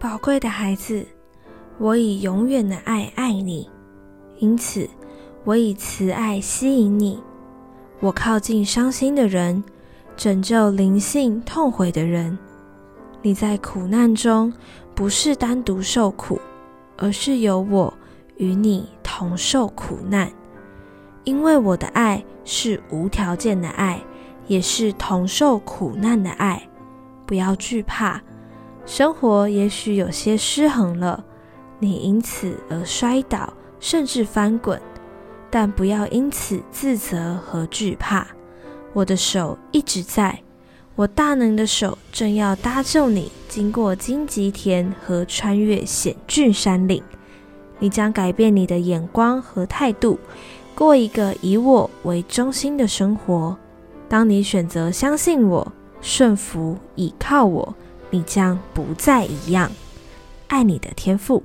宝贵的孩子，我以永远的爱爱你，因此我以慈爱吸引你。我靠近伤心的人，拯救灵性痛悔的人。你在苦难中不是单独受苦，而是有我与你同受苦难。因为我的爱是无条件的爱，也是同受苦难的爱。不要惧怕，生活也许有些失衡了，你因此而摔倒，甚至翻滚。但不要因此自责和惧怕，我的手一直在，我大能的手正要搭救你，经过荆棘田和穿越险峻山岭。你将改变你的眼光和态度，过一个以我为中心的生活。当你选择相信我、顺服、倚靠我，你将不再一样。爱你的天赋。